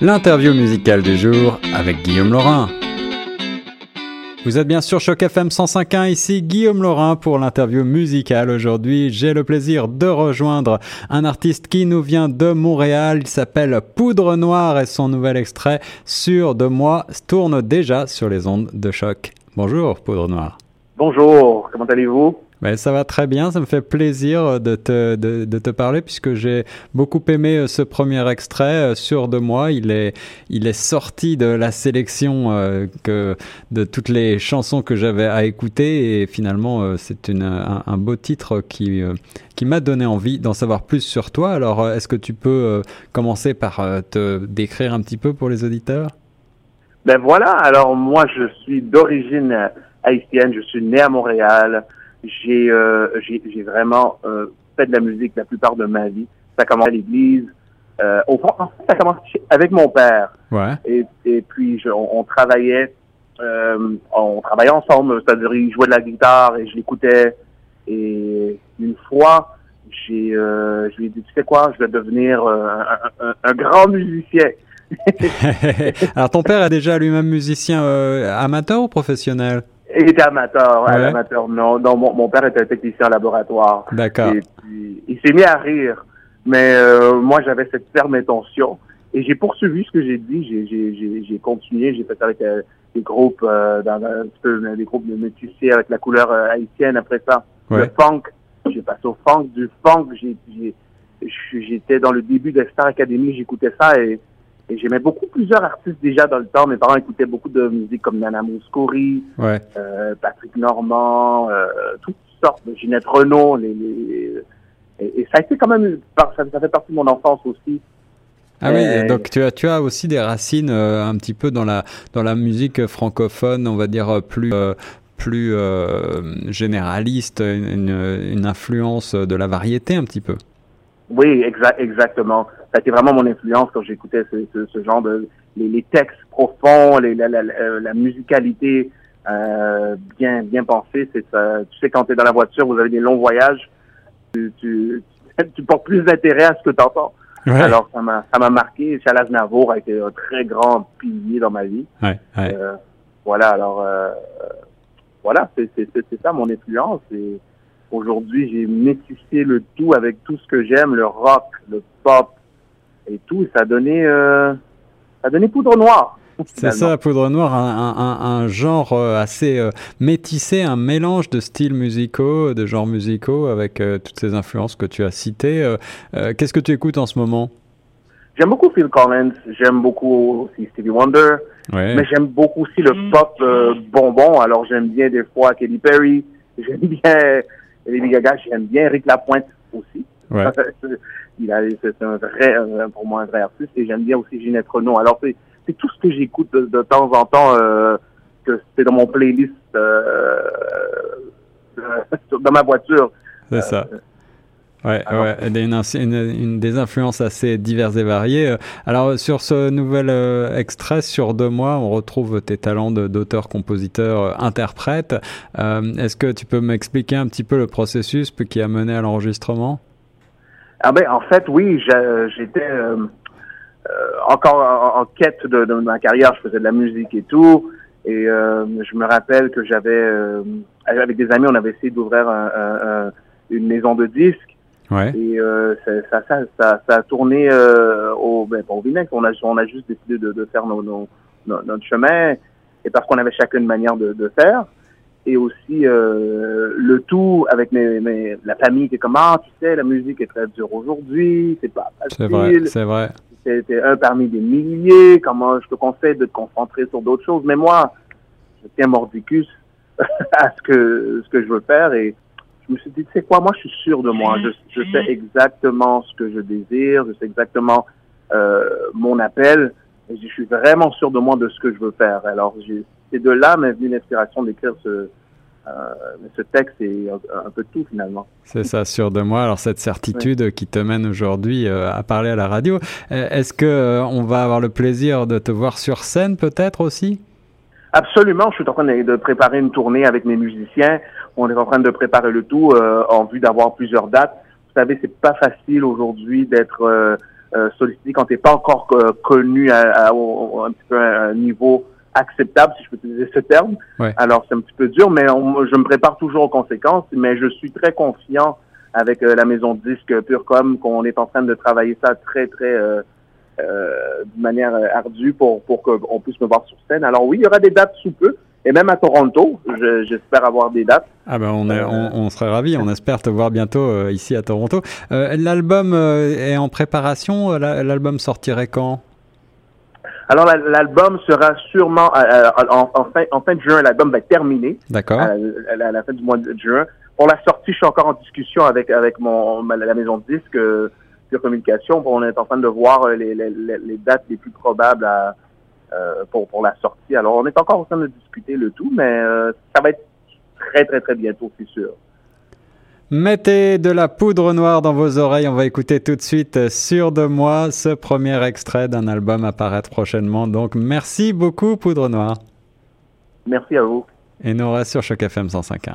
L'interview musicale du jour avec Guillaume Laurin. Vous êtes bien sûr Choc FM 105.1, ici Guillaume Laurin pour l'interview musicale. Aujourd'hui, j'ai le plaisir de rejoindre un artiste qui nous vient de Montréal. Il s'appelle Poudre Noire et son nouvel extrait Sur de moi tourne déjà sur les ondes de choc. Bonjour Poudre Noire. Bonjour, comment allez-vous? Ben, ça va très bien, ça me fait plaisir de te, de, de te parler puisque j'ai beaucoup aimé euh, ce premier extrait euh, sur de moi. Il est, il est sorti de la sélection euh, que, de toutes les chansons que j'avais à écouter et finalement c'est une, un, un, beau titre qui, qui m'a donné envie d'en savoir plus sur toi. Alors est-ce que tu peux commencer par te décrire un petit peu pour les auditeurs? Ben voilà, alors moi je suis d'origine haïtienne, je suis né à Montréal j'ai euh, j'ai vraiment euh, fait de la musique la plupart de ma vie. Ça a commencé à l'église. Euh, au fond, en fait, ça a commencé avec mon père. Ouais. Et, et puis, je, on, on, travaillait, euh, on travaillait ensemble. C'est-à-dire, il jouait de la guitare et je l'écoutais. Et une fois, j'ai, euh, je lui ai dit, tu sais quoi, je vais devenir euh, un, un, un grand musicien. Alors, ton père est déjà lui-même musicien amateur ou professionnel? Il était amateur, ouais. amateur. Non, non mon, mon, père était technicien en laboratoire. D'accord. Et puis, il s'est mis à rire. Mais euh, moi, j'avais cette ferme intention. Et j'ai poursuivi ce que j'ai dit. J'ai continué. J'ai fait avec euh, des groupes, euh, dans, un petit peu, des groupes de métissés avec la couleur euh, haïtienne. Après ça, ouais. le funk. J'ai passé au funk. Du funk, j'étais dans le début de Star Academy. J'écoutais ça et et j'aimais beaucoup plusieurs artistes déjà dans le temps. Mes parents écoutaient beaucoup de musique comme Nana Mouskouri, ouais. euh, Patrick Normand, euh, toutes sortes de Ginette Renault. Les, les, et, et, ça a été quand même, ça, ça fait partie de mon enfance aussi. Ah oui, donc tu as, tu as aussi des racines euh, un petit peu dans la, dans la musique francophone, on va dire plus, euh, plus euh, généraliste, une, une influence de la variété un petit peu. Oui, exa exactement. Ça a été vraiment mon influence quand j'écoutais ce, ce, ce, genre de les, les textes profonds, les, la, la, la, la, musicalité euh, bien bien pensée. C'est ça. Tu sais, quand tu es dans la voiture, vous avez des longs voyages, tu, tu, tu portes plus d'intérêt à ce que tu entends. Ouais. Alors ça m'a ça m'a marqué. Charles Aznavour a été un très grand pilier dans ma vie. Ouais, ouais. Euh, voilà. Alors euh, voilà, c'est c'est ça mon influence. Et, Aujourd'hui, j'ai métissé le tout avec tout ce que j'aime, le rock, le pop et tout. Ça a donné, euh, ça a donné poudre noire. C'est ça, poudre noire, un, un, un genre euh, assez euh, métissé, un mélange de styles musicaux, de genres musicaux, avec euh, toutes ces influences que tu as citées. Euh, euh, Qu'est-ce que tu écoutes en ce moment? J'aime beaucoup Phil Collins, j'aime beaucoup aussi Stevie Wonder, ouais. mais j'aime beaucoup aussi le pop bonbon. Alors j'aime bien des fois Katy Perry, j'aime bien Lady Gaga, j'aime bien Eric Lapointe aussi. Ouais. Il a, c'est un vrai, pour moi, un vrai artiste. Et j'aime bien aussi Ginette Renault. Alors, c'est, c'est tout ce que j'écoute de, de, temps en temps, euh, que c'est dans mon playlist, euh, dans ma voiture. C'est euh, ça. Ouais, Alors, ouais, une, une, une, des influences assez diverses et variées. Alors, sur ce nouvel euh, extrait, sur deux mois, on retrouve tes talents d'auteur, compositeur, interprète. Euh, Est-ce que tu peux m'expliquer un petit peu le processus qui a mené à l'enregistrement? Ah ben, en fait, oui, j'étais euh, encore en, en quête de, de, ma carrière. Je faisais de la musique et tout. Et euh, je me rappelle que j'avais, euh, avec des amis, on avait essayé d'ouvrir un, un, une maison de disques. Ouais. Et euh, ça, ça, ça, ça, a tourné euh, au, ben, au vinaigre. On a, on a juste décidé de, de faire nos, nos, notre chemin, et parce qu'on avait chacun une manière de, de faire. Et aussi euh, le tout avec mes, mes, la famille qui est comme ah tu sais la musique est très dure aujourd'hui, c'est pas facile. C'est vrai, c'est vrai. C'était un parmi des milliers. Comment je te conseille de te concentrer sur d'autres choses? Mais moi, je tiens mordicus à ce que ce que je veux faire et je me suis dit, tu sais quoi, moi, je suis sûr de moi. Je, je, sais exactement ce que je désire. Je sais exactement euh, mon appel. Et je suis vraiment sûr de moi de ce que je veux faire. Alors, c'est de là m'est venue l'inspiration d'écrire ce, euh, ce texte et un, un peu tout finalement. C'est ça, sûr de moi. Alors cette certitude oui. qui te mène aujourd'hui euh, à parler à la radio, est-ce que euh, on va avoir le plaisir de te voir sur scène peut-être aussi? Absolument. Je suis en train de préparer une tournée avec mes musiciens. On est en train de préparer le tout euh, en vue d'avoir plusieurs dates. Vous savez, c'est pas facile aujourd'hui d'être euh, euh, solliciter quand t'es pas encore euh, connu à, un petit peu à un niveau acceptable, si je peux utiliser ce terme. Ouais. Alors c'est un petit peu dur, mais on- je me prépare toujours aux conséquences. Mais je suis très confiant avec euh, la maison de disques Purcom qu'on est en train de travailler ça très très euh, euh, de manière euh, ardue pour pour qu'on puisse me voir sur scène. Alors oui, il y aura des dates sous peu. Et même à Toronto, je- j'espère avoir des dates. Ah ben on, est, Euh, on, on serait ravis, on espère te voir bientôt euh, ici à Toronto. Euh, L'album est en préparation, La- l'album sortirait quand? Alors la- l'album sera sûrement euh, euh, en, en fin, en fin de juin, l'album va être terminé. D'accord à, à- à la fin du mois de juin. Pour la sortie, je suis encore en discussion avec avec mon la maison de disques euh, Pure Communication. On est en train de voir euh, les, les, dates les plus probables à, euh, pour pour la sortie. Alors on est encore en train de discuter le tout, mais euh, ça va être très très très bientôt, c'est sûr. Mettez de la poudre noire dans vos oreilles. On va écouter tout de suite Sûr de moi, ce premier extrait d'un album à paraître prochainement. Donc merci beaucoup Poudre noire. Merci à vous. Et nous on reste sur Choc FM 105.1.